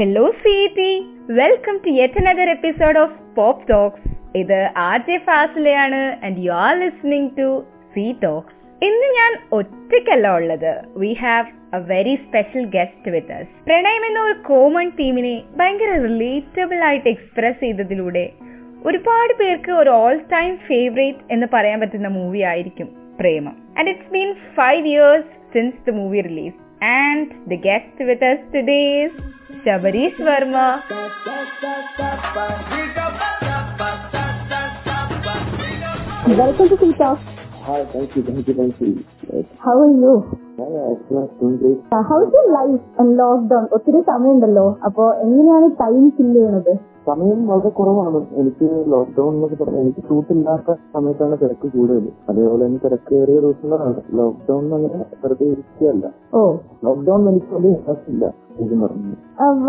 Hello sweetie welcome to yet episode of pop talks ഇത് R J ഫാസിലയാണ് and you are listening to see talks ഇന്ന് ഞാൻ ഒറ്റയ്ക്കല്ല ഉള്ളത്. We have a very special guest with us പ്രണയം എന്ന ഒരു common തീമിനെ ഭയങ്കര റിലേറ്റബിൾ ആയിട്ട് എക്സ്പ്രസ് ചെയ്തതിലൂടെ ഒരുപാട് പേർക്ക് ഒരു ഓൾ ടൈം ഫേവറേറ്റ് എന്ന് പറയാൻ പറ്റുന്ന മൂവി ആയിരിക്കും Premam. And it's been five years since the movie release And the guest with us today is Shabareesh Varma Welcome to Tea Talk. Hi, thank you, thank you, thank you. Uh, How are you? yeah, excellent, doing great. Uh, how is your life in lockdown? ഒത്തിരി സമയമുണ്ടല്ലോ അപ്പൊ എങ്ങനെയാണ് time fill ചെയ്യണത് സമയം വളരെ കുറവാണ്. എനിക്ക് lockdown എന്നൊക്കെ പറഞ്ഞാൽ എനിക്ക് ഷൂട്ടില്ലാത്ത സമയത്താണ് തിരക്ക് കൂടുതൽ അതേപോലെ തന്നെ തിരക്കേറിയ ദിവസങ്ങളാണ്. ലോക്ക്ഡൌൺ അങ്ങനെ വെറുതെ ഇരിക്കുകയല്ല. ഓ. ലോക്ക്ഡൌൺ എനിക്ക് വലിയ ഇൻട്രസ്റ്റ് ഇല്ല. ശരിക്കും പറഞ്ഞു.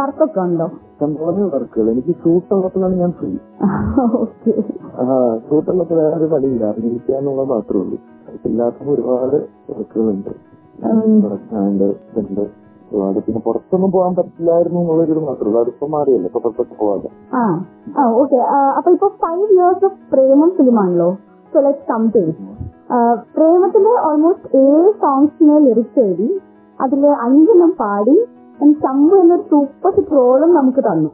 വർക്കൊക്കെ ഉണ്ടോ? സംഭവം വർക്കുകൾ എനിക്ക് ഷൂട്ട് ഉള്ളപ്പോഴാണ് ഞാൻ ഫ്രീ ഷൂട്ട് ഉള്ളപ്പോൾ വേറെ ഒരു പണിയില്ല. അറിഞ്ഞിരിക്കാന്നുള്ള മാത്രമേ ഉള്ളൂ. ഇല്ലാത്തപ്പോൾ ഒരുപാട് വർക്കുകളുണ്ട് ഉണ്ട് പിന്നെ പുറത്തൊന്നും പോകാൻ പറ്റില്ലായിരുന്നു എന്നുള്ളൊരു മാത്രമല്ല അതിപ്പോ മാറിയല്ലോ? ഇപ്പൊ പുറത്തൊക്കെ പോവാതെ ഓക്കെ. അപ്പൊ ഇപ്പൊ five years of Premam film ആണല്ലോ സോ ടു പ്രേമത്തിന്റെ ഓൾമോസ്റ്റ് ഏഴ് സോങ്സിന് ലിറിക്സ് എഴുതി അതിൽ അഞ്ചെണ്ണം പാടി ചമ്പു എന്നൊരു സൂപ്പർ ഹിറ്റ് റോളും നമുക്ക് തന്നു.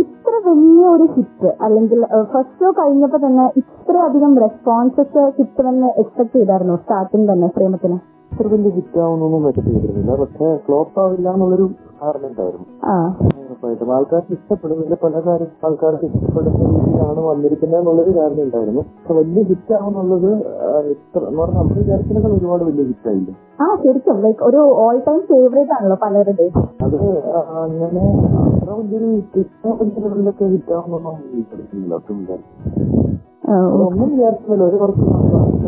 ഇത്ര വലിയ ഒരു ഹിറ്റ് അല്ലെങ്കിൽ ഫസ്റ്റ് ഷോ കഴിഞ്ഞപ്പോ തന്നെ ഇത്രയധികം റെസ്പോൺസസ് കിട്ടുമെന്ന് എക്സ്പെക്ട് ചെയ്തായിരുന്നു? സ്റ്റാർട്ടിങ് തന്നെ പ്രേമത്തിന്? ഇത്ര വലിയ ഹിറ്റ് ആവുന്നൊന്നും വെച്ചിട്ട് ചെയ്തിരുന്നില്ല. പക്ഷെ ഫ്ലോപ്പ് ആവില്ല എന്നുള്ളൊരു ധാരണ ഉണ്ടായിരുന്നു. ഉറപ്പായിട്ടും. ആൾക്കാർക്ക് ഇഷ്ടപ്പെടുന്നില്ല പല കാര്യം ആൾക്കാർക്ക് ഇഷ്ടപ്പെടുന്ന രീതിയിലാണ് വന്നിരിക്കുന്നത് എന്നുള്ളൊരു ധാരണ ഉണ്ടായിരുന്നു. പക്ഷെ വലിയ ഹിറ്റ് ആവുന്നുള്ളത് ഇത്ര എന്ന് പറഞ്ഞാൽ നമ്മുടെ വിചാരിച്ചതിനേക്കാൾ ഒരുപാട് വലിയ ഹിറ്റ് ആയില്ല ആ ശരിക്കും. ലൈക്ക് ഒരു ഓൾ ടൈം ഫേവറേറ്റ് ആണല്ലോ പലരുടെ അത് അങ്ങനെ അത്ര വലിയൊരു ലെവലിലൊക്കെ ഹിറ്റ് വിചാരിക്കുന്നില്ല. ഒട്ടും ഓ. ഒന്നും വിചാരിക്കുന്നില്ല. ഒരു കുറച്ച്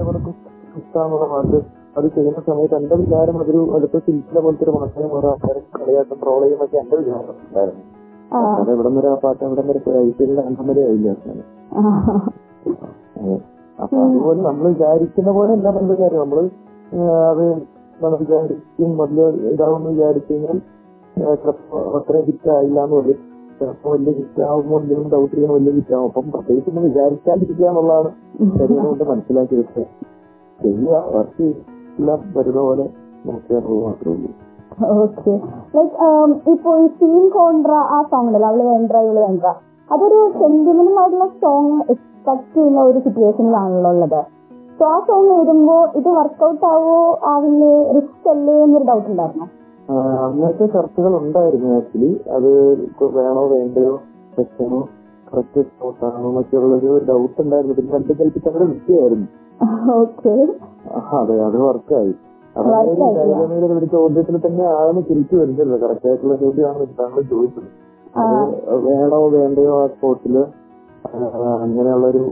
എവർക്കും ഇഷ്ടമാണെന്നുള്ള പാട്ട് അത് ചെയ്യുന്ന സമയത്ത് എന്റെ വിചാരം അതൊരു അടുത്ത സിൽസില പോലത്തെ ഒരു മാസം മാറാൻ ആൾക്കാരും കളിയാക്കും ട്രോൾ ചെയ്യുന്നൊക്കെ എന്റെ വിചാരം ഉണ്ടായിരുന്നു. അത് ഇവിടെ വരെ ആ പാട്ട് ഇവിടെ വരെ പോയി ഐ പി എല്ലിന്റെ അന്തം വരെ ആയില്ല. അപ്പൊ അതുപോലെ നമ്മൾ വിചാരിക്കുന്ന പോലെ അല്ല നല്ല കാര്യം നമ്മൾ അത് നമ്മൾ വിചാരിക്കും വലിയ ഇതാവുമെന്ന് വിചാരിച്ചു കഴിഞ്ഞാൽ ചിലപ്പോ അത്ര ഹിറ്റ് ആയില്ല എന്ന് പറയും. ചിലപ്പോ വലിയ ഹിറ്റ് ആവുമ്പോൾ എന്തെങ്കിലും ഡൗട്ട് ചെയ്യുന്ന വലിയ ഹിറ്റ് ആവും. അപ്പം പ്രത്യേകിച്ച് ഒന്ന് വിചാരിക്കാതിരിക്കുക എന്നുള്ളതാണ് ശരീരം കൊണ്ട് മനസ്സിലാക്കിയത്. ചെയ്യുക വർക്ക് എല്ലാം വരുന്ന പോലെ നമുക്ക് മാത്രമേ ഉള്ളൂ. ഓക്കെ ലൈക്ക് ഇപ്പൊ ഈ സീൻ കോൺട്ര ആ സോങ് ഉണ്ടല്ലോ അവൾ വേണ്ട ഇവൾ വേണ്ട അതൊരു സെന്റിമെന്റൽ ആയിട്ടുള്ള സോങ് എക്സ്പെക്ട് ചെയ്യുന്ന ഒരു സിറ്റുവേഷനിലാണല്ലോ ഉള്ളത്. സോ ആ സോങ് എഴുതുമ്പോ ഇത് വർക്ക്ഔട്ട് ആവോ ആവില്ലേ റിസ്ക് അല്ലേ എന്നൊരു ഡൗട്ട് ഉണ്ടായിരുന്നു? അങ്ങനത്തെ ചർച്ചകൾ ഉണ്ടായിരുന്നു ആക്ച്വലി അത് വേണോ വേണ്ടയോ വെക്കണോ കറക്റ്റ് സ്പോട്ടാണോ എന്നൊക്കെയുള്ളൊരു ഡൗട്ട് ഉണ്ടായിരുന്നു. പിന്നെ രണ്ട് കൽപ്പിച്ച് വിൽക്കുകയായിരുന്നു ഓക്കെ. അതെ അത് വർക്കായി. അതായത് ഒരു ചോദ്യത്തിൽ തന്നെയാണ് തിരിച്ചു വരുന്നത് കറക്റ്റ് ആയിട്ടുള്ള ചോദ്യമാണ് താങ്കൾ ചോദിച്ചത്. വേണോ വേണ്ടയോ ആ സ്പോട്ടിൽ അങ്ങനെയുള്ളൊരു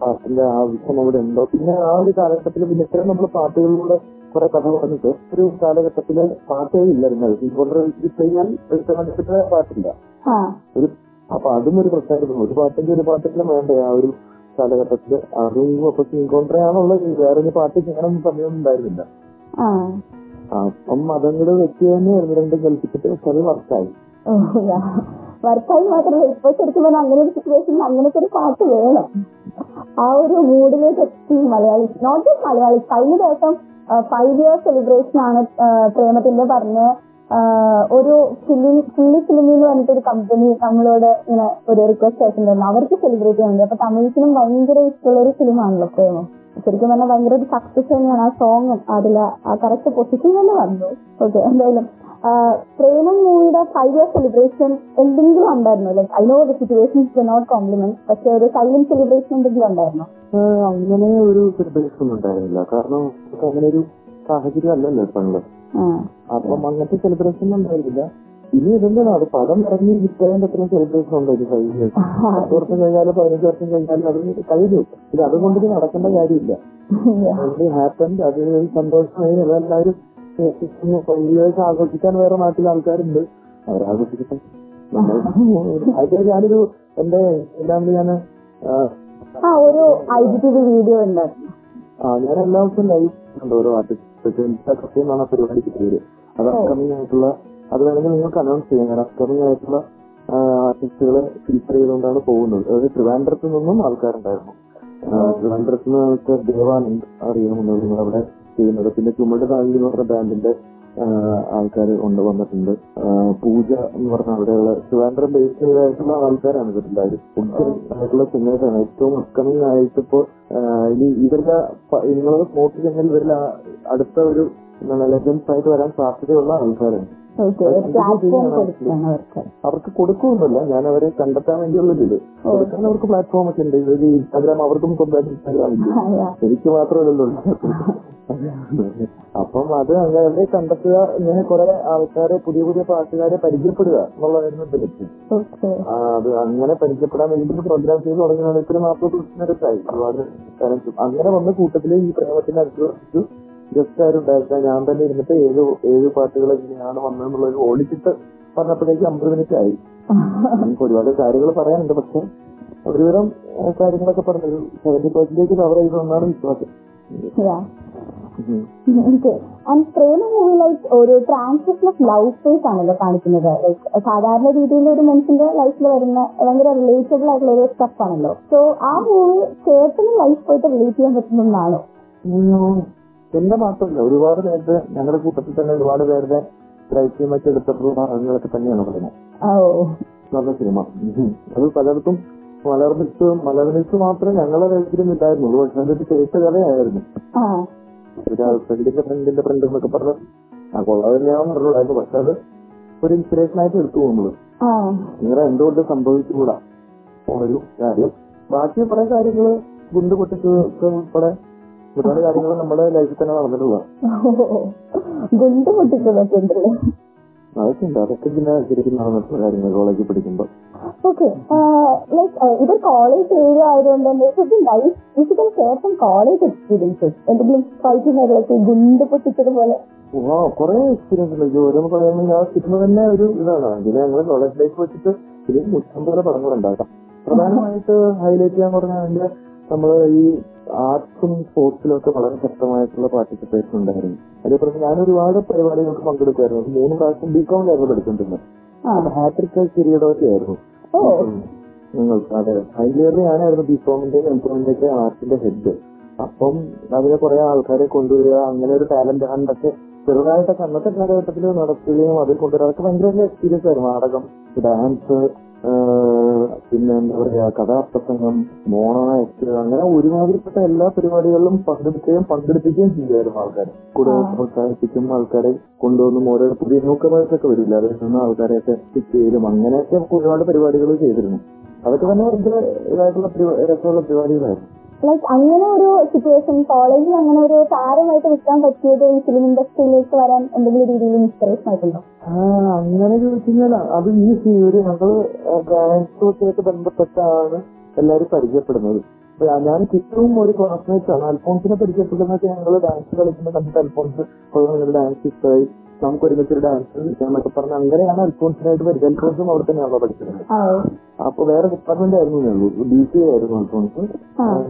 പാട്ടിന്റെ ആവശ്യം അവിടെ ഉണ്ടോ? പിന്നെ ആ ഒരു കാലഘട്ടത്തിൽ പിന്നെ ഇത്രയും നമ്മൾ പാട്ടുകളിലൂടെ കുറെ കഥ പറഞ്ഞിട്ട് ഒരു കാലഘട്ടത്തിൽ പാട്ടേ ഇല്ലായിരുന്നു ഇതുപോലെ കഴിഞ്ഞാൽ കാലഘട്ടത്തിലെ പാട്ടില്ല. ഒരു അപ്പൊ അതും ഒരു പ്രശ്നമായിരുന്നു. ഒരു പാട്ടിന്റെ ഒരു പാട്ടെങ്കിലും വേണ്ട ആ ഒരു കാലഘട്ടത്തിൽ അതും അപ്പൊ സീൻകോൺട്രയാണുള്ളത് വേറെ ഒരു പാട്ട് ചെയ്യണം സമയമൊന്നും ഉണ്ടായിരുന്നില്ല. അപ്പം അതങ്ങൾ വെച്ച് തന്നെയായിരുന്നു രണ്ടും കൽപ്പിച്ചിട്ട് പക്ഷെ അത് വർക്കായി വർക്കായി മാത്രമല്ല ഇപ്പൊ ശരിക്കും അങ്ങനെ ഒരു സിറ്റുവേഷനിൽ അങ്ങനത്തെ ഒരു പാട്ട് വേണം. ആ ഒരു മൂഡിലേക്ക് എത്തി മലയാളി. നോട്ട് ജസ്റ്റ് മലയാളി കഴിഞ്ഞ ദിവസം ഫൈവ് ഇയർ സെലിബ്രേഷൻ ആണ് പ്രേമത്തിന്റെ പറഞ്ഞ് ഒരു ഫിലിം ഫുള്ളി ഫിലിമിൽ എന്ന് പറഞ്ഞിട്ട് ഒരു കമ്പനി നമ്മളോട് ഇങ്ങനെ ഒരു റിക്വസ്റ്റ് അയച്ചിട്ടുണ്ടായിരുന്നു. അവർക്ക് സെലിബ്രേറ്റ് ചെയ്യാൻ അപ്പൊ തമിഴ്സിനും ഭയങ്കര ഇഷ്ടമുള്ള ഒരു ഫിലിമാണല്ലോ പ്രേമം ശരിക്കും പറഞ്ഞാൽ ഭയങ്കര ഒരു സക്സസ് തന്നെയാണ്. ആ സോങ്ങും അതിൽ ആ കറക്റ്റ് പൊസിഷൻ തന്നെ വന്നു. ഓക്കെ എന്തായാലും പ്രേമം മൂവിയുടെ ഫൈവ് ഇയർ സെലിബ്രേഷൻ എന്തെങ്കിലും ഉണ്ടായിരുന്നു? Like I know the situation not compliment പക്ഷെ ഒരു സൈലന്റ് സെലിബ്രേഷൻ എന്തെങ്കിലും ഉണ്ടായിരുന്നു? അങ്ങനെ ഒരു സെലിബ്രേഷൻ ഉണ്ടായിരുന്നില്ല. കാരണം അങ്ങനെ ഒരു സാഹചര്യം അല്ലല്ലോ അപ്പം അങ്ങനത്തെ സെലിബ്രേഷൻ ഉണ്ടായിരുന്നില്ല. ഇനി ഇതെന്താണ്? അത് പടം ഇറങ്ങി കിട്ടാൻ പറ്റുന്ന സെലിബ്രേഷൻ ഉണ്ടോ ഇത് ഫൈവ് ഇയേഴ്സ് പത്ത് വർഷം കഴിഞ്ഞാലും പതിനഞ്ച് വർഷം കഴിഞ്ഞാലും അത് കഴിഞ്ഞു. ഇത് അതുകൊണ്ട് ഇത് നടക്കേണ്ട കാര്യമില്ല. ഹാപ്പൻ അത് സന്തോഷമായി എല്ലാവരും ഫൈവ് ഇയേഴ്സ് ആഘോഷിക്കാൻ വേറെ നാട്ടിലെ ആൾക്കാരുണ്ട്. അവരാഘോഷിക്കട്ടെ അത് ഞാനൊരു എന്റെ എല്ലാം ഞാൻ ആ ഒരു I G T V video ഉണ്ട് ആ ഞാൻ എല്ലാ ദിവസവും ലൈവ് ഉണ്ട് ഓരോ ആർട്ടിസ്റ്റ് ആ പരിപാടിക്ക് പേര് അത് അപ്കമിങ് ആയിട്ടുള്ള അത് വേണമെങ്കിൽ നിങ്ങൾക്ക് അനൗൺസ് ചെയ്യാം. ഞാൻ അപ്കമിങ് ആയിട്ടുള്ള ആർട്ടിസ്റ്റുകളെ ഫീച്ചർ ചെയ്തുകൊണ്ടാണ് പോകുന്നത്. അതായത് ട്രിവാൻഡ്രത്ത് നിന്നും ആൾക്കാരുണ്ടായിരുന്നു. ട്രിവാൻഡ്രത്ത് നിന്ന് ദേവാനന്ദ് അറിയാമെന്ന് നിങ്ങൾ അവിടെ ചെയ്യുന്നത്. പിന്നെ ചുമട് എന്ന് പറഞ്ഞ ബാൻഡിന്റെ ആൾക്കാർ കൊണ്ട് വന്നിട്ടുണ്ട് പൂജ എന്ന് പറഞ്ഞ അവിടെയുള്ള ട്രിവാൻഡ്രം ബേസ് ചെയ്തായിട്ടുള്ള ആൾക്കാരാണ് ഇവരെല്ലാവരും. ആയിട്ടുള്ള സിംഗേഴ്സാണ് ഏറ്റവും അപ്കമിങ് ആയിട്ട് ഇപ്പോൾ ഇനി ഇവരുടെ നിങ്ങൾ നോക്കി കഴിഞ്ഞാൽ ഇവരിൽ അടുത്ത ഒരു ലെജൻസ് ആയിട്ട് വരാൻ സാധ്യതയുള്ള ആൾക്കാരാണ്. അവർക്ക്? കൊടുക്കുന്നില്ല ഞാൻ അവരെ കണ്ടെത്താൻ വേണ്ടിയുള്ള ഇത്. കൊടുക്കാൻ അവർക്ക് പ്ലാറ്റ്ഫോം ഒക്കെ ഉണ്ട്. ഇൻസ്റ്റാഗ്രാം അവർക്കും സ്വന്തമായിട്ട് ഇൻസ്റ്റാഗ്രാം ഉണ്ട്. എനിക്ക് മാത്രമല്ലല്ലോ. അപ്പം അത് അങ്ങനെ കണ്ടെത്തുക ഇങ്ങനെ കുറെ ആൾക്കാരെ പുതിയ പുതിയ പാട്ടുകാരെ പരിചയപ്പെടുക എന്നുള്ളതായിരുന്നു ലക്ഷ്യം. അത് അങ്ങനെ പരിചയപ്പെടാൻ വേണ്ടി പ്രോഗ്രാം ചെയ്ത് തുടങ്ങിയാണ് ഇപ്പൊ നാൽപ്പത് ദിവസത്തിനടുത്തായി ഒരുപാട്. അങ്ങനെ വന്ന കൂട്ടത്തിൽ ഈ പ്രേമത്തിന്റെ അടുത്ത് ജസ്റ്റ് ആരും ഉണ്ടായിരുന്ന ഞാൻ തന്നെ ഇരുന്നിട്ട് ഏഴ് ഏഴ് പാട്ടുകൾ എങ്ങനെയാണ് ഒരു ഓടിച്ചിട്ട് പറഞ്ഞപ്പോഴേക്ക് അമ്പത് മിനിറ്റ് ആയി നമുക്ക് ഒരുപാട് കാര്യങ്ങൾ പറയാനുണ്ട്. പക്ഷെ ഒരുവിധം കാര്യങ്ങളൊക്കെ പറഞ്ഞത്. ഒരു സെവന്റി പെർസെന്റേജ് കവർ ചെയ്തതെന്നാണ് വിശ്വാസം. ആൻഡ് പ്രേമ മൂവി ലൈക്ക് ഒരു ട്രാൻസിഷൻ ഓഫ് ലവ് ഫേസ് ആണല്ലോ കാണിക്കുന്നത്. ലൈക്ക് സാധാരണ രീതിയിൽ ഒരു മനുഷ്യന്റെ ലൈഫിൽ വരുന്ന ഭയങ്കര റിലേറ്റബിൾ ആയിട്ടുള്ള ഒരു സ്റ്റഫ് ആണല്ലോ. സോ ആ മൂവി ചേട്ടന് ലൈഫ് പോയിട്ട് റിലേറ്റ് ചെയ്യാൻ പറ്റുന്നതാണോ. എന്റെ മാത്രമല്ല ഒരുപാട് പേരുടെ ഞങ്ങളുടെ കൂട്ടത്തിൽ തന്നെ ഒരുപാട് പേരുടെ ലൈഫ് മറ്റെടുത്തിട്ടുള്ള തന്നെയാണ് പറയുന്നത്. സിനിമ. അത് പലർക്കും മലർമിച്ച് മലർമിച്ച് മാത്രമേ ഞങ്ങളുടെ ലൈഫിലും ഇല്ലായിരുന്നുള്ളൂ. പക്ഷെ അതൊരു കേട്ട് കഥയായിരുന്നു. ആ. ഒരു ഫ്രണ്ടിന്റെ ഫ്രണ്ടിന്റെ ഫ്രണ്ട് എന്നൊക്കെ പറഞ്ഞ് ആ കൊള്ളാതെ തന്നെയാണെന്ന് പറഞ്ഞുള്ളായിരുന്നു പക്ഷെ അത് ഒരു ഇൻസ്പിറേഷൻ ആയിട്ട് എടുത്തു പോകുന്നത് നിങ്ങളെ ഇങ്ങനെ എന്തുകൊണ്ട് സംഭവിച്ചുകൂടാ? ഒരു കാര്യം. ബാക്കി കുറെ കാര്യങ്ങൾ ഗുണ്ട് പൊട്ടിച്ച് ഉൾപ്പെടെ ഒരുപാട് കാര്യങ്ങൾ നമ്മുടെ ലൈഫിൽ തന്നെ നടന്നിട്ടുള്ള ഗുണ്ട് പൊട്ടിച്ചതൊക്കെ ഉണ്ടല്ലേ? അതൊക്കെ ഉണ്ട്. അതൊക്കെ പിന്നെ ശരിക്കും നടന്നിട്ടുള്ള കാര്യങ്ങൾ കോളേജിൽ പഠിക്കുമ്പോൾ ഓക്കെ ലൈക്ക് ഇത് കോളേജ് ഏരിയ ആയതുകൊണ്ട് തന്നെ life physical share college experiences എന്തെങ്കിലും ഫൈറ്റിംഗ് ഗുണ്ട് പൊട്ടിച്ചതുപോലെ. ആ കുറെ എക്സ്പീരിയൻസ് ഉണ്ട്. ജോലി ഓരോന്ന് പറയുമ്പോൾ ഞാൻ സിനിമ തന്നെ ഒരു ഇതാണ്. ഇതിനെ ഞങ്ങൾ കോളേജ് ലൈഫ് വെച്ചിട്ട് പോലെ പടങ്ങൾ പടങ്ങളുണ്ടാക്കാം പ്രധാനമായിട്ട് ഹൈലൈറ്റ് ചെയ്യാൻ പറഞ്ഞാൽ നമ്മൾ ഈ ആർട്സും സ്പോർട്സിലും ഒക്കെ വളരെ ശക്തമായിട്ടുള്ള പാർട്ടിസിപ്പേഷൻ ഉണ്ടായിരുന്നു. അതേപോലെ ഞാൻ ഒരുപാട് പരിപാടികൾക്ക് പങ്കെടുക്കുമായിരുന്നു. മൂന്ന് പ്രാവശ്യം ബികോം ലെവൽ അപ്പൊ ഹാട്രിക് കിരീടമൊക്കെ ആയിരുന്നു. ഓ. നിങ്ങൾ അതെ ഞാനായിരുന്നു ബികോമിന്റെ എംപ്ലോയിന്റെ ഒക്കെ ആർട്ടിന്റെ ഹെഡ് അപ്പം അതിലെ കുറെ ആൾക്കാരെ കൊണ്ടുവരിക അങ്ങനെ ഒരു ടാലന്റ് ഹണ്ടൊക്കെ ചെറുതായിട്ടൊക്കെ അന്നത്തെ കാലഘട്ടത്തിൽ നടത്തുകയും അതിൽ കൊണ്ടുവരാൻ അതൊക്കെ ഭയങ്കര വലിയ എക്സ്പീരിയൻസ് ആയിരുന്നു നാടകം ഡാൻസ് പിന്നെ എന്താ പറയാ കഥാപ്രസംഗം മോണോ ആക്ട് അങ്ങനെ ഒരുമാതിരിപ്പെട്ട എല്ലാ പരിപാടികളിലും പങ്കെടുക്കുകയും പങ്കെടുപ്പിക്കുകയും ചെയ്യുമായിരുന്നു ആൾക്കാരെ. കൂടുതൽ പ്രോത്സാഹിപ്പിക്കും ആൾക്കാരെ കൊണ്ടുവന്നും ഓരോ പുതിയ ന്യൂക്കമേഴ്സൊക്കെ വരില്ല. അതിൽ നിന്ന് ആൾക്കാരെയൊക്കെ ചെയ്യലും അങ്ങനെയൊക്കെ ഒരുപാട് പരിപാടികൾ ചെയ്തിരുന്നു. അതൊക്കെ തന്നെ ഭയങ്കര ഇതായിട്ടുള്ള രസമുള്ള പരിപാടികളായിരുന്നു. ലൈക്ക് അങ്ങനെ ഒരു സിറ്റുവേഷൻ കോളേജിൽ അങ്ങനെ ഒരു താരമായിട്ട് നിൽക്കാൻ പറ്റിയത് ഈ ഫിലിം ഇൻഡസ്ട്രിയിലേക്ക് വരാൻ എന്തെങ്കിലും രീതിയിൽ ഇൻസ്പിറേഷൻ ആയിട്ടുണ്ടോ? അങ്ങനെ ചോദിച്ചാൽ അത് ഈ ഒരു ഞങ്ങൾ ഡാൻസുമായിട്ട് ബന്ധപ്പെട്ടാണ് എല്ലാരും പരിചയപ്പെടുന്നത്. ഞാൻ ചുറ്റും ഒരു ക്ലാസ്മേറ്റ് ആണ്. അൽഫോൺസിനെ പരിചയപ്പെടുന്നത് ഞങ്ങൾ ഡാൻസ് കളിക്കുമ്പോൾ കണ്ടിട്ട് അൽഫോൺസ് ഡാൻസ് ഇഷ്ടമായി. നമുക്ക് ഒരുമിച്ച് ഒരു ഡാൻസ് ഞാൻ പറഞ്ഞ് അങ്ങനെയാണ് അൽഫോൺസിനായിട്ട് പരിചയം അൽഫോൺസും അവിടെ തന്നെയാണല്ലോ ആ അപ്പൊ വേറെ ഡിപ്പാർട്ട്മെന്റ് ആയിരുന്നു ബി സി ആയിരുന്നു അൽഫോൺസ്.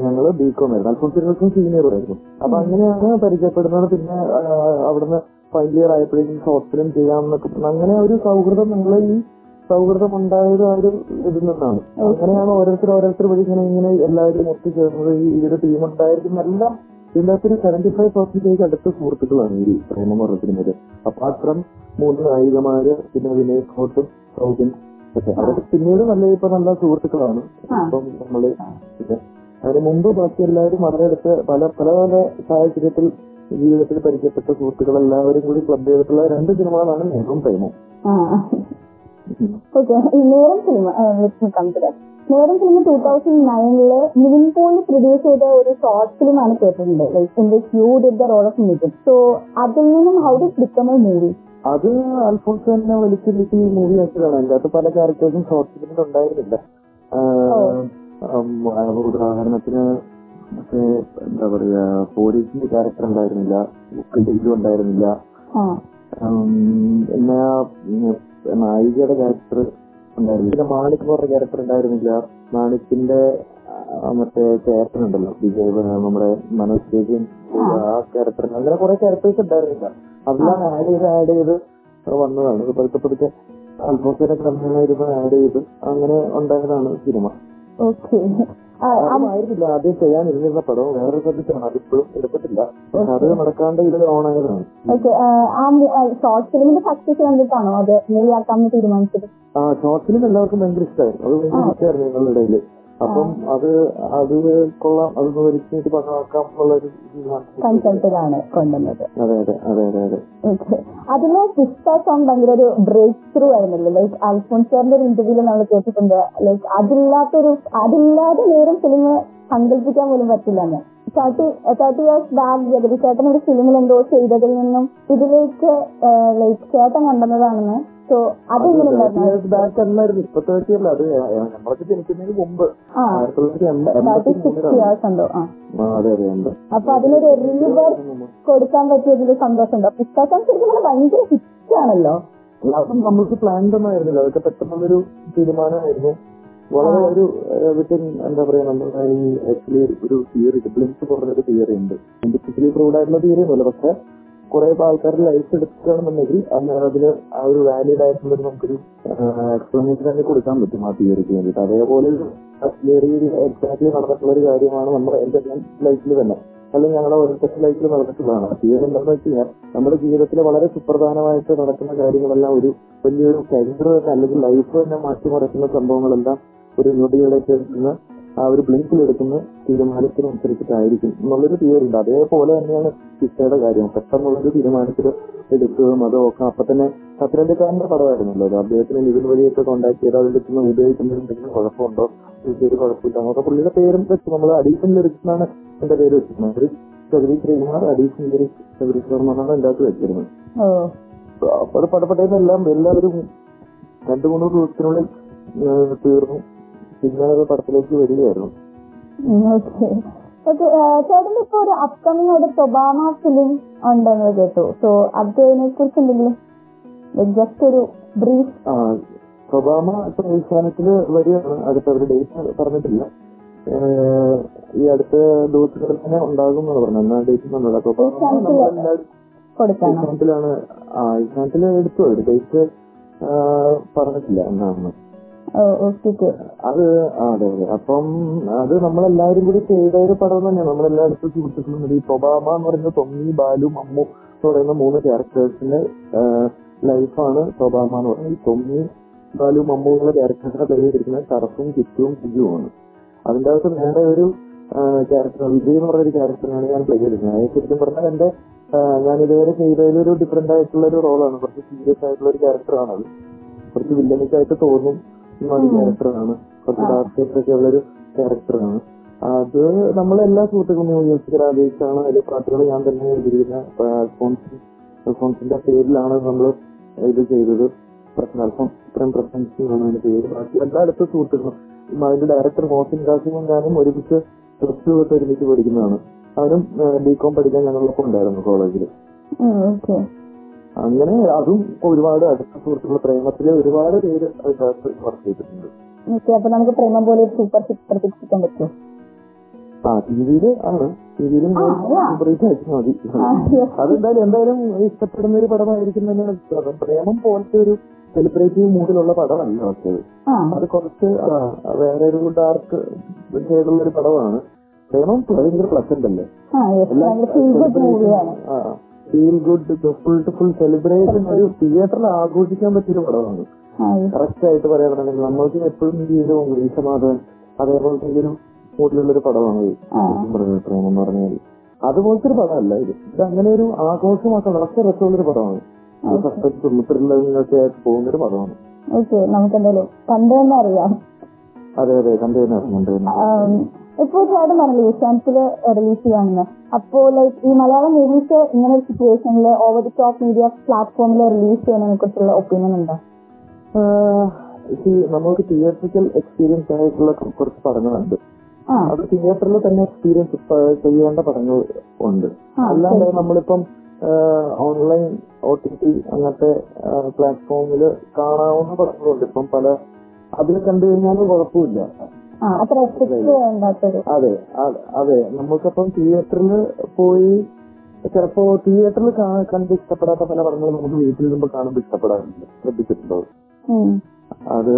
ഞങ്ങൾ ബി കോം ആയിരുന്നു. അൽഫോൺസിനും സീനിയർ ആയിരുന്നു. അപ്പൊ അങ്ങനെയാണ് പരിചയപ്പെടുന്നത്. പിന്നെ അവിടുന്ന് ഫൈനൽ ഇയർ ആയപ്പോഴേക്കും ഹോസ്റ്റലും ചെയ്യാമെന്നൊക്കെ അങ്ങനെ ഒരു സൗഹൃദം ഞങ്ങളെ ഈ സൗഹൃദം ഉണ്ടായത് ആ ഒരു ഇതിൽ നിന്നാണ്. അങ്ങനെയാണ് ഓരോരുത്തർ ഓരോരുത്തർ വഴി ഇങ്ങനെ ഇങ്ങനെ എല്ലാവരും ഒത്തുചേർന്നത് ഈ ഒരു ടീം ഉണ്ടായിരിക്കുന്ന എല്ലാം ഇതിനകത്ത് ഒരു സെവന്റി ഫൈവ് പെർസെന്റേജ് അടുത്ത സുഹൃത്തുക്കളാണ് ഈ പ്രേമം പറഞ്ഞ സിനിമയിൽ അപ്പാർട്ട് ഫ്രം മൂന്ന് നായികമാര് പിന്നെ വിനയ് ഫോർട്ടും സൗജൻ ഒക്കെ അവരൊക്കെ പിന്നീട് നല്ല ഇപ്പൊ നല്ല സുഹൃത്തുക്കളാണ്. ഇപ്പം നമ്മൾ അതിന് മുമ്പ് ബാക്കി എല്ലാവരും അതിനടുത്ത് പല പല പല സാഹചര്യത്തിൽ ജീവിതത്തിൽ പരിചയപ്പെട്ട സുഹൃത്തുക്കൾ എല്ലാവരും കൂടി ക്ലബ് ചെയ്തിട്ടുള്ള രണ്ട് സിനിമകളാണ് നേരവും പ്രേമം. ഓക്കെ. ഈ Neram cinema Neram two thousand നയനിൽ Nivin Pauly produce ചെയ്ത ഒരു ഷോർട്ട് ഫിലിം ആണ് കേട്ടിട്ടുണ്ട്. Like in did the role of Midhun so അതിൽ നിന്നും how this become a movie അത് അൽഫോൺസ് തന്നെ വലിച്ചിരുത്തി മൂവി ആക്കിയതാണ്. അതിന്റെ അകത്ത് പല ക്യാരക്ടേഴ്സും ഷോർട്ട് ഫിലിമിൽ ഉണ്ടായിരുന്നില്ല. ഉദാഹരണത്തിന് എന്താ പറയാ പോലീസിന്റെ ക്യാരക്ടർ ഉണ്ടായിരുന്നില്ല. ഡിഗ്രി ഉണ്ടായിരുന്നില്ല. പിന്നെ നായികയുടെ ക്യാരക്ടർ ഉണ്ടായിരുന്നില്ല. മാണിക്ക് മാണിക് പറഞ്ഞ ക്യാരക്ടർ ഉണ്ടായിരുന്നില്ല. മാണിക്കിന്റെ മറ്റേ ക്യാരക്ടർ ഉണ്ടല്ലോ. വിജയ് നമ്മുടെ മനോജ് ചേച്ചിയും ആ. ക്യാരക്ടർ അങ്ങനെ കുറെ ക്യാരക്ടേഴ്സ് ഉണ്ടായിരുന്നില്ല അതെല്ലാം ആഡ് ചെയ്ത് ആഡ് ചെയ്ത് വന്നതാണ്. പതുക്കെ പതുക്കെ അൽഫോസിനെ ക്രമേണായിരുന്നു ആഡ് ചെയ്ത് അങ്ങനെ ഉണ്ടായതാണ് സിനിമ ആയിരുന്നില്ല. ആദ്യം ചെയ്യാനിരുന്നിരുന്ന പടം വേറൊരു സബ്ജക്റ്റാണ് അതിപ്പോഴും എടുത്തിട്ടില്ല. അത് നടക്കാണ്ട് ഇത് ഓൺ ആയതാണ്. ഷോർട്ട് ഫിലിമിന്റെ സക്സസ് കണ്ടിട്ടാണോ അത്? മൂവി ആക്കാമെന്ന് തീരുമാനിച്ചത്? ആ ഷോർട്ട് ഫിലിം എല്ലാവർക്കും ഭയങ്കര ഇഷ്ടമായിരുന്നു അത് ഭയങ്കര ഇഷ്ടമായിരുന്നു ഞങ്ങളുടെ ഇടയിൽ അപ്പം അത് അത് കൊള്ളാം. അത് വിവരിച്ച് പറഞ്ഞാക്കാം എന്നുള്ള ഒരു തീരുമാനം കൺസൾട്ടിലാണ് കൊണ്ടുവന്നത്. അതെ അതെ അതെ അതെ അതെ. അതിലെ സിസ്റ്റർ സോങ് ഭയങ്കര ഒരു ബ്രേക്ക് ത്രൂ ആയിരുന്നല്ലോ. ലൈക്ക് അൽഫോൺസ് സാറിന്റെ ഒരു ഇന്റർവ്യൂൽ നമ്മൾ കേട്ടിട്ടുണ്ട്. ലൈക്ക് അതില്ലാത്തൊരു അതില്ലാതെ നേരം ഫിലിം സങ്കല്പിക്കാൻ പോലും പറ്റില്ലെന്ന്. Thirty thirty years back Jagathy ചേട്ടൻ ഒരു ഫിലിമിൽ എന്തോ ചെയ്തതിൽ നിന്നും ഇതിലേക്ക് ലൈക്ക് ചേട്ടൻ കൊണ്ടുവന്നതാണെന്ന് സോ അതെങ്ങനെ ബാക്ക് ഇപ്പൊ അത് നമ്മളൊക്കെ ജനിക്കുന്നതിന് മുമ്പ്. ആയിരത്തി തൊള്ളായിരത്തി അപ്പൊ അതിനൊരു റിലീവർ കൊടുക്കാൻ പറ്റിയതിൽ സന്തോഷമുണ്ടോ? പുസ്തകം ശരിക്കും ഭയങ്കര ഹിറ്റ് ആണല്ലോ. അതും നമ്മൾക്ക് പ്ലാൻ ഒന്നും ആയിരുന്നില്ല. അതൊക്കെ പെട്ടെന്നുള്ളൊരു തീരുമാനമായിരുന്നു. വളരെ ഒരു വിത്തിൻ എന്താ പറയാ നമ്മുടെ ഈ ആക്ച്വലി ഒരു തിയറി ബ്ലിംസ് പറഞ്ഞൊരു തിയറി ഉണ്ട്. പ്രൂവ് ആയിട്ടുള്ള തിയറി ഒന്നുമല്ല. പക്ഷെ കുറെ ആൾക്കാരുടെ ലൈഫ് എടുക്കുകയാണെന്നുണ്ടെങ്കിൽ അതിന് ആ ഒരു വാലിഡ് ആയിട്ടുള്ള നമുക്കൊരു എക്സ്പ്ലനേഷൻ തന്നെ കൊടുക്കാൻ പറ്റും ആ തിയറിക്ക് വേണ്ടിയിട്ട്. അതേപോലെ തിയറി എക്സാക്ട്ലി നടന്നിട്ടുള്ള ഒരു കാര്യമാണ് നമ്മുടെ എന്റെ ലൈഫിൽ തന്നെ. അല്ലെങ്കിൽ ഞങ്ങളുടെ ഓരോരുത്തരുടെ ലൈഫിൽ നടന്നിട്ടുള്ളതാണ്. തിയറി എന്താണെന്ന് വെച്ച് കഴിഞ്ഞാൽ നമ്മുടെ ജീവിതത്തിൽ വളരെ സുപ്രധാനമായിട്ട് നടക്കുന്ന കാര്യങ്ങളെല്ലാം ഒരു വലിയൊരു കരിയർ തന്നെ അല്ലെങ്കിൽ ലൈഫ് തന്നെ മാറ്റിമറിക്കുന്ന സംഭവങ്ങളെല്ലാം ഒരു എടുക്കുന്ന ആ ഒരു ബ്ലിങ്കിൽ എടുക്കുന്ന തീരുമാനത്തിനനുസരിച്ചിട്ടായിരിക്കും എന്നുള്ളൊരു തിയറി ഉണ്ട്. അതേപോലെ തന്നെയാണ് ശിക്ഷയുടെ കാര്യം. പെട്ടെന്നുള്ളൊരു തീരുമാനത്തിൽ എടുക്കുകയും അതോ ഒക്കെ അപ്പൊ തന്നെ പത്തനംതിട്ടക്കാരന്റെ പടമായിരുന്നല്ലോ. അത് അദ്ദേഹത്തിന് നിവിൻ വഴിയൊക്കെ കോണ്ടാക്ട് ചെയ്ത് അതിന്റെ അടുത്ത് നിന്ന് ഉപയോഗിക്കുന്നുണ്ടെങ്കിലും കുഴപ്പമുണ്ടോ? ഒരു കുഴപ്പമില്ല. നമുക്ക് പുള്ളിയുടെ പേരും വെച്ച് നമ്മൾ അഡീഷണൽ ലിറിക്സ് എന്നാണ് എന്റെ പേര് വെച്ചിരുന്നത്. ഒരു ജഗദീഷ് ശ്രീകുമാർ അഡീഷണൽ ലിറിക്സ് ജഗദീഷ് എന്നാണ് എന്റെ അകത്ത് വെച്ചിരുന്നത്. അപ്പോൾ പടപ്പെട്ടതിനെല്ലാം എല്ലാവരും രണ്ടു മൂന്ന് ദിവസത്തിനുള്ളിൽ തീർന്നു. പിന്നെ അത് പടത്തിലേക്ക് വരികയായിരുന്നു. ഓക്കെ ചേട്ടന്റെ ഇപ്പൊ ഒരു അപ്കമിങ് ഒരു ഒബാമ ഫിലിം ഉണ്ടെന്ന് കേട്ടു. സോ അതിനെ കുറിച്ച് എന്തെങ്കിലും ജസ്റ്റ് ഒരു ബ്രീഫ് ഒബാമ ഏഷ്യാനെറ്റിൽ വരികയാണ്. അടുത്ത ഒരു ഡേറ്റ് പറഞ്ഞിട്ടില്ല. ഈ അടുത്ത ദിവസങ്ങളിൽ തന്നെ ഉണ്ടാകും എന്നാണ് പറഞ്ഞു എന്നാ ഡേറ്റ് നമ്മളെല്ലാവരും കൊടുക്കാണോ ആ ഏഷ്യാനെറ്റിൽ എടുത്തു. ഒരു ഡേറ്റ് പറഞ്ഞിട്ടില്ല എന്നാണ്. അത് അതെ അതെ. അപ്പം അത് നമ്മളെല്ലാവരും കൂടി ചെയ്ത ഒരു പടം തന്നെയാണ് നമ്മളെല്ലായിടത്തും സുഹൃത്തുക്കളും ഈ ഒബാമ എന്ന് പറയുന്ന തൊമ്മി ബാലു മമ്മു എന്ന് പറയുന്ന മൂന്ന് ക്യാരക്ടേഴ്സിന്റെ ലൈഫാണ് ഒബാമ എന്ന് പറയുന്നത്. ഈ തൊമ്മി ബാലു മമ്മു എന്നുള്ള ക്യാരക്ടേഴ്സിനെ പ്ലേ ചെയ്തിരിക്കുന്നത് ടറഫും കിറ്റുവും സിജുവുമാണ് അതിന്റെ അകത്ത് വേറെ ഒരു ക്യാരക്ടർ വിജയ് എന്ന് പറഞ്ഞൊരു ക്യാരക്ടറിനാണ് ഞാൻ പ്ലേ ചെയ്തിരിക്കുന്നത്. അത് ശരിക്കും പറഞ്ഞാൽ എന്റെ ഞാൻ ഇതുവരെ ചെയ്തതിൽ ഒരു ഡിഫറെന്റ് ആയിട്ടുള്ള ഒരു റോളാണ് കുറച്ച് സീരിയസ് ആയിട്ടുള്ള ഒരു ക്യാരക്ടറാണ് അത്. കുറച്ച് വില്ലനിക്കായിട്ട് തോന്നും. ഒരു ക്യാരക്ടറാണ് കുറച്ച് ഡാർക്ക് ഒക്കെ ഉള്ള ഒരു ക്യാരക്ടറാണ് അത് നമ്മളെല്ലാ സുഹൃത്തുക്കളും മ്യൂസിക്കൽ ആഗ്രഹിച്ചാണ്. അതിലെ പാട്ടുകൾ ഞാൻ തന്നെ എഴുതിയിരുന്ന അൽഫോൺസ് അൽഫോൺസിന്റെ പേരിലാണ് നമ്മൾ ഇത് ചെയ്തത്. അൽഫോൺ ഇത്രയും പ്രസൻസ് എന്നാണ് അതിന്റെ പേര്. ബാക്കി എല്ലായിടത്തും സുഹൃത്തുക്കളും അതിന്റെ ഡയറക്ടർ മോഹസിൻ കാസിമും ഞാനും ഒരുമിച്ച് പ്ലസ് ടു തൊട്ട് ഒരുമിച്ച് പഠിക്കുന്നതാണ്. അവനും ബികോം പഠിക്കാൻ ഞങ്ങളൊപ്പം ഉണ്ടായിരുന്നു കോളേജിൽ അങ്ങനെ അതും ഒരുപാട് അടുത്ത സുഹൃത്തുക്കൾ പ്രേമത്തിലെ ഒരുപാട് പേര് അതിനകത്ത് വർക്ക് ചെയ്തിട്ടുണ്ട്. അപ്പൊ നമുക്ക് പ്രേമം പോലെ സൂപ്പർ ഹിറ്റ് പ്രതീക്ഷിക്കാൻ പറ്റുമോ? ആ ടിവിയിൽ ആണ്. ടിവിയിലും ആ, yeah. മതി. അതെന്തായാലും എന്തായാലും ഇഷ്ടപ്പെടുന്ന ഒരു പടമായിരിക്കും തന്നെയാണ് പ്രേമം പോലത്തെ ഒരു സെലിബ്രേറ്റീവ് മൂഡിലുള്ള പടമല്ല പക്ഷേ. അത്. കുറച്ച് വേറെ ഒരു ഡാർക്ക് ഷെയ്ഡുള്ള ഒരു പടമാണ്. പ്രേമം ഭയങ്കര പ്ലസന്റ് അല്ലേ? ആ feel good full to full celebration ഒരു തിയേറ്ററിൽ ആഘോഷിക്കാൻ പറ്റിയൊരു പടമാണ്. കറക്റ്റ് ആയിട്ട് പറയുകയാണെന്നുണ്ടെങ്കിൽ നമ്മൾക്ക് എപ്പോഴും ജീവിതവും വീശമാധവൻ തന്നെ ഒരു മൂഡിലുള്ള ഒരു പടമാണ് പ്രേമം എന്ന് പറഞ്ഞാൽ. അതുപോലത്തെ ഒരു പടമല്ല ഇത്. ഇത് അങ്ങനെ ഒരു ആഘോഷമാക്കാൻ വളരെ രസമുള്ള ഒരു പടമാണ് സസ്പെൻസും ആയിട്ട് പോകുന്ന ഒരു പടമാണ്. ഓക്കെ നമുക്ക് എന്തായാലും കണ്ടു തന്നെ അറിയാം. അതെ അതെ കണ്ടുതന്നെ ആം, ഇപ്പൊ ചേട്ടൻ പറഞ്ഞില്ലേ ഏഷ്യാനത്തിൽ റിലീസ് ചെയ്യാണെന്ന് അപ്പോ ലൈക്ക് ഈ മലയാളം മൂവീസ് ഇങ്ങനെ ഒരു സിറ്റുവേഷനിൽ ഓവർ ദി ടോപ്പ് മീഡിയ പ്ലാറ്റ്ഫോമിൽ റിലീസ് ചെയ്യുന്നതിനെ കുറിച്ചുള്ള ഒപ്പീനിയൻ ഉണ്ടോ? നമുക്ക് തിയേറ്ററിക്കൽ എക്സ്പീരിയൻസ് ആയിട്ടുള്ള കുറച്ച് പടങ്ങളുണ്ട് അത് തിയേറ്ററിൽ തന്നെ എക്സ്പീരിയൻസ് ചെയ്യേണ്ട പടങ്ങൾ ഉണ്ട്. അല്ലാതെ നമ്മളിപ്പം ഓൺലൈൻ ഒ ടി ടി അങ്ങനത്തെ പ്ലാറ്റ്ഫോമിൽ കാണാവുന്ന പടങ്ങളുണ്ട് ഇപ്പം പല അതിൽ കണ്ടു കഴിഞ്ഞാലും കുഴപ്പമില്ല. അതെ. അതെ നമുക്കപ്പം തിയേറ്ററിൽ പോയി ചിലപ്പോ തിയേറ്ററിൽ കണ്ട് ഇഷ്ടപ്പെടാത്ത പല പടങ്ങളും നമുക്ക് വീട്ടിൽ നിന്ന് കാണുമ്പോൾ ഇഷ്ടപ്പെടാറുണ്ട്. ശ്രദ്ധിച്ചിട്ടുണ്ടോ? അത്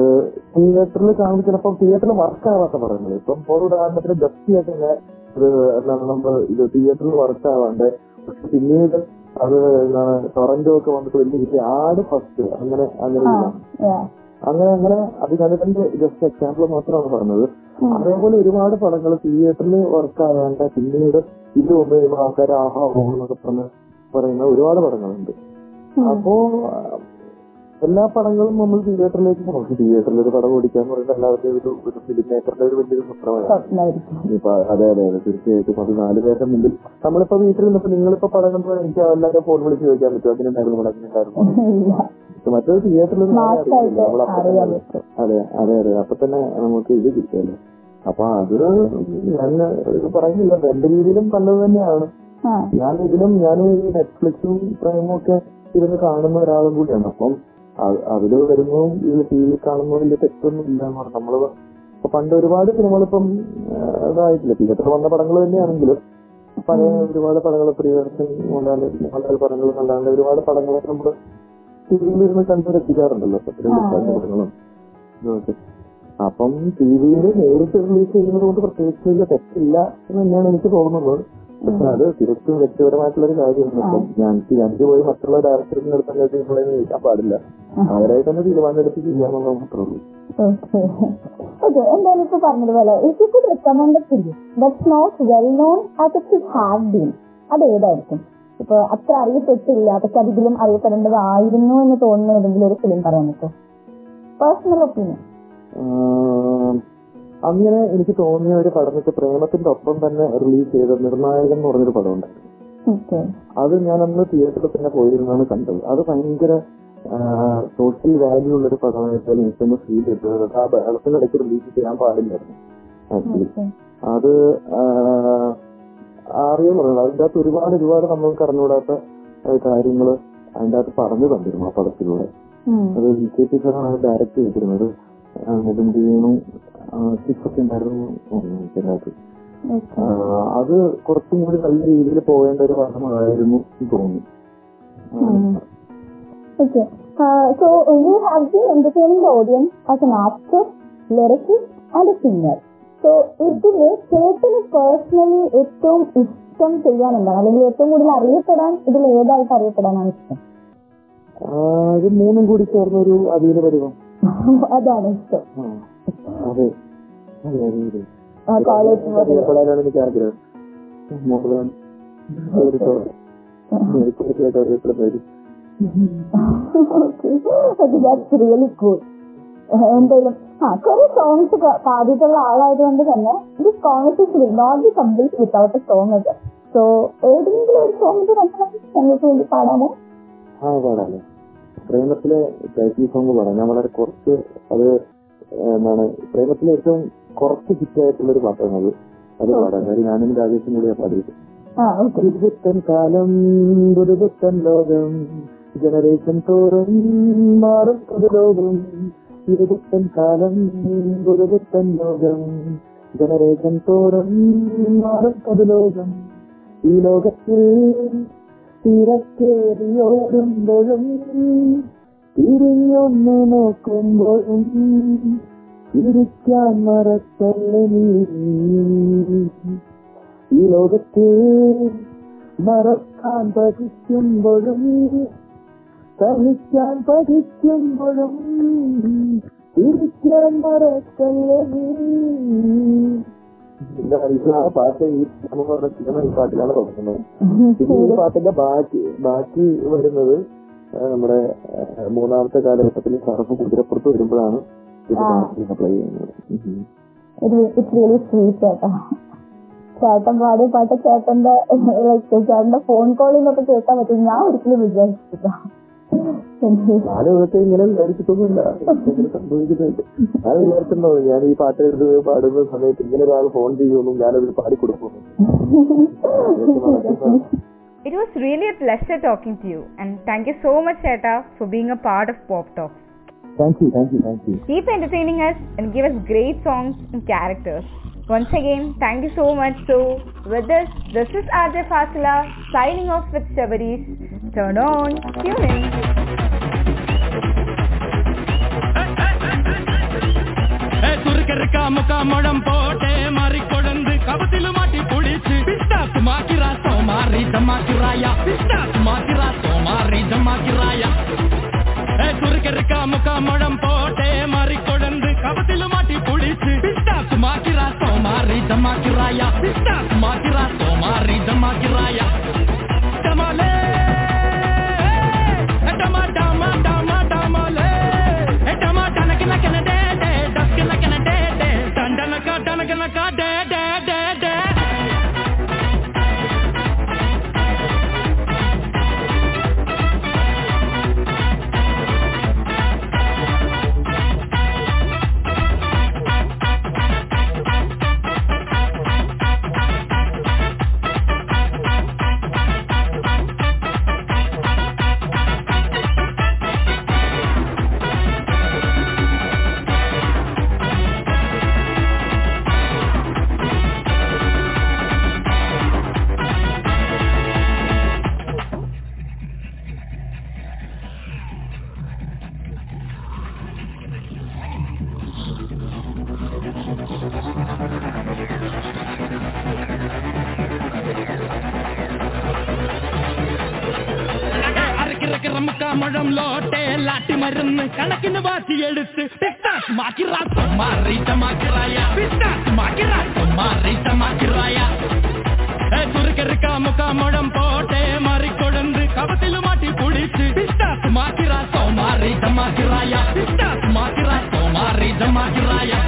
തിയേറ്ററിൽ കാണുമ്പോൾ ചിലപ്പോൾ തിയേറ്ററിൽ വർക്കാവാത്ത പടങ്ങൾ ഇപ്പം ഒരു ഉദാഹരണത്തിന് ഗപ്പിയൊക്കെ ഞാൻ ഒരു എന്താണ് നമ്മൾ ഇത് തിയേറ്ററിൽ വർക്കാവാണ്ട് പക്ഷെ പിന്നീട് അത് എന്താണ് ടൊറന്റോ ഒക്കെ വന്നിട്ട് വലിയ ആട് ഫസ്റ്റ് അങ്ങനെ അങ്ങനെ. അങ്ങനെ അങ്ങനെ അത് ഞാനിതിന്റെ ജസ്റ്റ് എക്സാമ്പിൾ മാത്രമാണ് പറഞ്ഞത്. അതേപോലെ ഒരുപാട് പടങ്ങൾ തിയേറ്ററിൽ വർക്ക് വർക്കാകാണ്ട് പിന്നീട് ഇത് ഉപയോഗിക്കുമ്പോൾ ആൾക്കാർ ആഹാ ഓഹോ എന്നൊക്കെ പറഞ്ഞ് പറയുന്ന ഒരുപാട് പടങ്ങളുണ്ട്. അപ്പോ എല്ലാ പടങ്ങളും നമ്മൾ തിയേറ്ററിലേക്ക് പോകും തിയേറ്ററിൽ ഒരു പടം ഓടിക്കാന്ന് പറയുന്നത് എല്ലാവരുടെയും ഒരു ഒരു ഫിലിം മേക്കറിന്റെ ഒരു വലിയൊരു സ്വപ്നമാണ് ഇപ്പൊ അതെ അതെ അതെ തീർച്ചയായിട്ടും. അത് നാല് പേരുടെ മുമ്പിൽ നമ്മളിപ്പോ വീട്ടിൽ നിന്നപ്പോ നിങ്ങളിപ്പോ പടം കണ്ടു എനിക്ക് എല്ലാവരും ഫോൺ വിളിച്ച് ചോദിക്കാൻ പറ്റും അതിനുണ്ടായിരുന്നു പടം അതിനുണ്ടായിരുന്നു മറ്റൊരു തിയേറ്ററിൽ അതെ അതെ അതെ. അപ്പൊ തന്നെ നമുക്ക് ഇത് കിട്ടുമല്ലോ അപ്പൊ അത് ഞാൻ പറയുന്നില്ല. എന്റെ രീതിയിലും നല്ലത് തന്നെയാണ്. ഞാൻ ഇതിലും ഞാൻ നെറ്റ്ഫ്ലിക്സും പ്രൈമും ഒക്കെ ഇരുന്ന് കാണുന്ന ഒരാളും കൂടിയാണ്. അപ്പം അതിൽ വരുന്നു ഇത് ടി വി കാണുന്നു വലിയ തെറ്റൊന്നും ഇല്ല എന്ന് പറഞ്ഞു. നമ്മൾ പണ്ട് ഒരുപാട് സിനിമകൾ ഇപ്പം ഇതായിട്ടില്ല തിയേറ്ററിൽ വന്ന പടങ്ങൾ തന്നെയാണെങ്കിലും പഴയ ഒരുപാട് പടങ്ങൾ പ്രിയദർശൻ മോഹൻലാൽ മോഹൻലാൽ പടങ്ങൾ അല്ലാണ്ട് ഒരുപാട് പടങ്ങൾ നമ്മൾ ടി വിയിൽ ഇരുന്ന് കണ്ടു രസിക്കാറുണ്ടല്ലോ ഇപ്പൊ പടങ്ങളും. അപ്പം ടി വിയിൽ നേരിട്ട് റിലീസ് ചെയ്യുന്നത് കൊണ്ട് പ്രത്യേകിച്ച് വലിയ തെറ്റില്ല എന്ന് തന്നെയാണ് എനിക്ക് തോന്നുന്നത്. പക്ഷെ അത് തികച്ചും വ്യക്തിപരമായിട്ടുള്ള ഒരു കാര്യമാണ് ഞാൻ എനിക്ക് പോയി മറ്റുള്ള ഡയറക്ടറിന്റെ അടുത്ത് അങ്ങനെ ചോദിക്കാൻ പാടില്ല. അവരായി തന്നെ തീരുമാനമെടുത്ത് ചെയ്യാമെന്നു മാത്രമേ ഉള്ളൂ. ഓക്കെ. ഓക്കെ എന്തായാലും ഇപ്പൊ പറഞ്ഞതുപോലെ if you could recommend film that's not well known as it should have been അത് ഏതായിരിക്കും? ഇപ്പൊ അത്ര അറിയപ്പെട്ടില്ല. പക്ഷെ അതിലും അറിയപ്പെടേണ്ടതായിരുന്നു എന്ന് തോന്നുന്ന ഏതെങ്കിലും ഒരു ഫിലിം പറയാൻ പറ്റുമോ? പേഴ്സണൽ ഒപ്പീനിയൻ അങ്ങനെ എനിക്ക് തോന്നിയ ഒരു പടം പ്രേമത്തിന്റെ ഒപ്പം തന്നെ റിലീസ് ചെയ്ത നിർണായകൻ എന്ന് പറഞ്ഞൊരു പടം ഉണ്ടായിരുന്നു അത് ഞാൻ അന്ന് തിയേറ്ററിൽ തന്നെ പോയിരുന്നാണ് കണ്ടത്. അത് ഭയങ്കര സോഷ്യൽ വാല്യൂ ഉള്ള ഒരു പടമായിട്ട് എനിക്കൊന്ന് ഫീൽ ചെയ്തത്. ആ ബഹളത്തിനിടയ്ക്ക് റിലീസ് ചെയ്യാൻ പാടില്ലായിരുന്നു ആക്ച്വലി അത് അറിയാൻ പറയുന്നത് അതിന്റെ അകത്ത് ഒരുപാട് ഒരുപാട് നമ്മൾക്ക് അറിഞ്ഞുകൂടാത്ത കാര്യങ്ങൾ അതിന്റെ അകത്ത് പറഞ്ഞു തന്നിരുന്നു ആ പടത്തിലൂടെ. അത് വി കെ പി സാറാണ് ഡയറക്റ്റ് ചെയ്തിരുന്നത്. വേണു സിക്സൊക്കെ ഉണ്ടായിരുന്നു ആഹ് അത് കുറച്ചും കൂടി നല്ല രീതിയിൽ പോകേണ്ട ഒരു പാഠമായിരുന്നു എന്ന് തോന്നി Okay. Uh, so you have been entertaining the audience as an actor, lyricist, and a singer. So ഇതിൽ ചേട്ടന് പേഴ്സണലി ഏറ്റവും ഇഷ്ടം ചെയ്യാൻ എന്താണ്? അല്ലെങ്കിൽ ഏറ്റവും കൂടുതൽ അറിയപ്പെടാൻ ഇതിൽ ഏതായിട്ട് അറിയപ്പെടാനാണ് ഇഷ്ടം? മൂന്നും കൂടി ചേർന്ന അധീന പരിവം അതാണ് ഇഷ്ടം. അതെ. അറിയപ്പെടാനാണ് എനിക്ക് ആഗ്രഹം. മോഹൻലാൽ തീർച്ചയായിട്ടും അറിയപ്പെടുന്ന ഒരു ദാറ്റ്സ് റിയലി കൂൾ എന്തായാലും ആ കുറെ സോങ്സ് പാടിയിട്ടുള്ള ആളായതുകൊണ്ട് തന്നെ this conversation will not be complete without a song ഒക്കെ സോ ഏതെങ്കിലും ഒരു സോങ് രണ്ടെണ്ണം ഞങ്ങൾക്ക് വേണ്ടി പാടാമോ? ആ പാടാല്ലേ പ്രേമത്തിലെ ടൈറ്റിൽ സോങ് പാടാം. ഞാൻ വളരെ കുറച്ച് അത് എന്താണ് പ്രേമത്തിലെ ഏറ്റവും കുറച്ച് ഹിറ്റ് ആയിട്ടുള്ള ഒരു പാട്ടാണ് അത് അത് പാടാൻ കാര്യം ഞാനും രാജേഷും കൂടിയാ പാടിയത്. ആ ഓക്കെ. പുതുപുത്തൻ കാലം പുതുപുത്തൻ ലോകം ജനറേഷൻ തോറും മാറും പുതുലോകം. പുതുപുത്തൻ കാലം പുതുപുത്തൻ ലോകം ജനറേഷൻ തോറും മാറും പുതുലോകം. ഈ ലോകത്തിൽ തിരക്കേറിയോടുമ്പോഴും തിരിഞ്ഞൊന്ന് നോക്കുമ്പോഴും ചിരിക്കാൻ മറക്കല്ലേ നീ? ഈ ലോകത്തെ മറക്കാൻ പഠിക്കുമ്പോഴും സഹിക്കാൻ പഠിക്കുമ്പോഴും ഇരിക്കാൻ മറക്കല്ലേ ആ പാട്ട് ഈ നമ്മൾ പറഞ്ഞ സിനിമ ഈ പാട്ടിലാണ് തുടങ്ങുന്നത്. പിന്നെ ഈ പാട്ടിന്റെ ബാക്കി ബാക്കി വരുന്നത് നമ്മുടെ മൂന്നാമത്തെ കാലഘട്ടത്തിൽ സർഫ് കുതിരപ്പുറത്ത് വരുമ്പോഴാണ് പ്ലേ ചെയ്യുന്നത്. ഉം. ഇറ്റ്സ് റിയലി സ്വീറ്റ് ചേട്ടാ ചേട്ടൻ പാടിയ പാട്ട് ചേട്ടന്റെ ലൈക്ക് ചേട്ടന്റെ ഫോൺ കോളിൽ നിന്നൊക്കെ കേൾക്കാൻ പറ്റും. ഞാൻ ഒരിക്കലും വിചാരിച്ചില്ല ഞാൻ ഇതൊക്കെ ഇങ്ങനെ വിചാരിച്ചിട്ടൊന്നുമില്ല. സംഭവിക്കുന്നുണ്ട്. ഞാൻ വിചാരിച്ചിട്ടുണ്ടോ ഞാൻ ഈ പാട്ട് എടുത്ത് പാടുന്ന സമയത്ത് ഇങ്ങനെ ഒരാൾ ഫോൺ ചെയ്യുമെന്നും ഞാനത് പാടിക്കൊടുക്കും It was really a pleasure talking to you, and thank you so much, Cheta, for being a part of Pop Talks. Thank you, thank you, thank you. Keep entertaining us and give us great songs and characters. Once again, thank you so much. So, with this, this is Ajay Fasila signing off with Shabaris. Turn on, tune in. இருக்கா முக்கா மடம் போட்டே மாறி கொடந்து கபத்திலும் மாட்டி புடிச்சு பிஸ்டாக்கு மாக்கிறா சோமாரி தமாக்கிறாயா பிஸ்டாக்கு மாக்கிறா சோமாரி தமாக்கிறாயா சுருக்க இருக்கா முக்கா முழம் போட்டே மாறி கொழந்து கபத்தில் மாட்டி புடிச்சு பிஸ்டா சுமாக்கிறா சோமாரி தமாக்கிறாயா பிஸ்டா சுமாக்கிறா சோமாரி தமா என் கணக்கின் வாசி எடுத்து பிஸ்தாஸ் மாக்கிறா சும்மா ரீட்ட மாக்கிறாயா? பிஸ்தாஸ் மாக்கிறா சும்மா ரீட்ட மாக்கிறாயா? சுருக்க இருக்கா முக்கா முழம் போட்டே மாறி கொழுந்து கபத்தில் மாட்டி புடிச்சு பிஸ்தாஸ் மாக்கிறா சோமாரி தமாக்கிறாயா பிஸ்தாஸ் மாக்கிறா சோமாரி தமாக்கிறாயா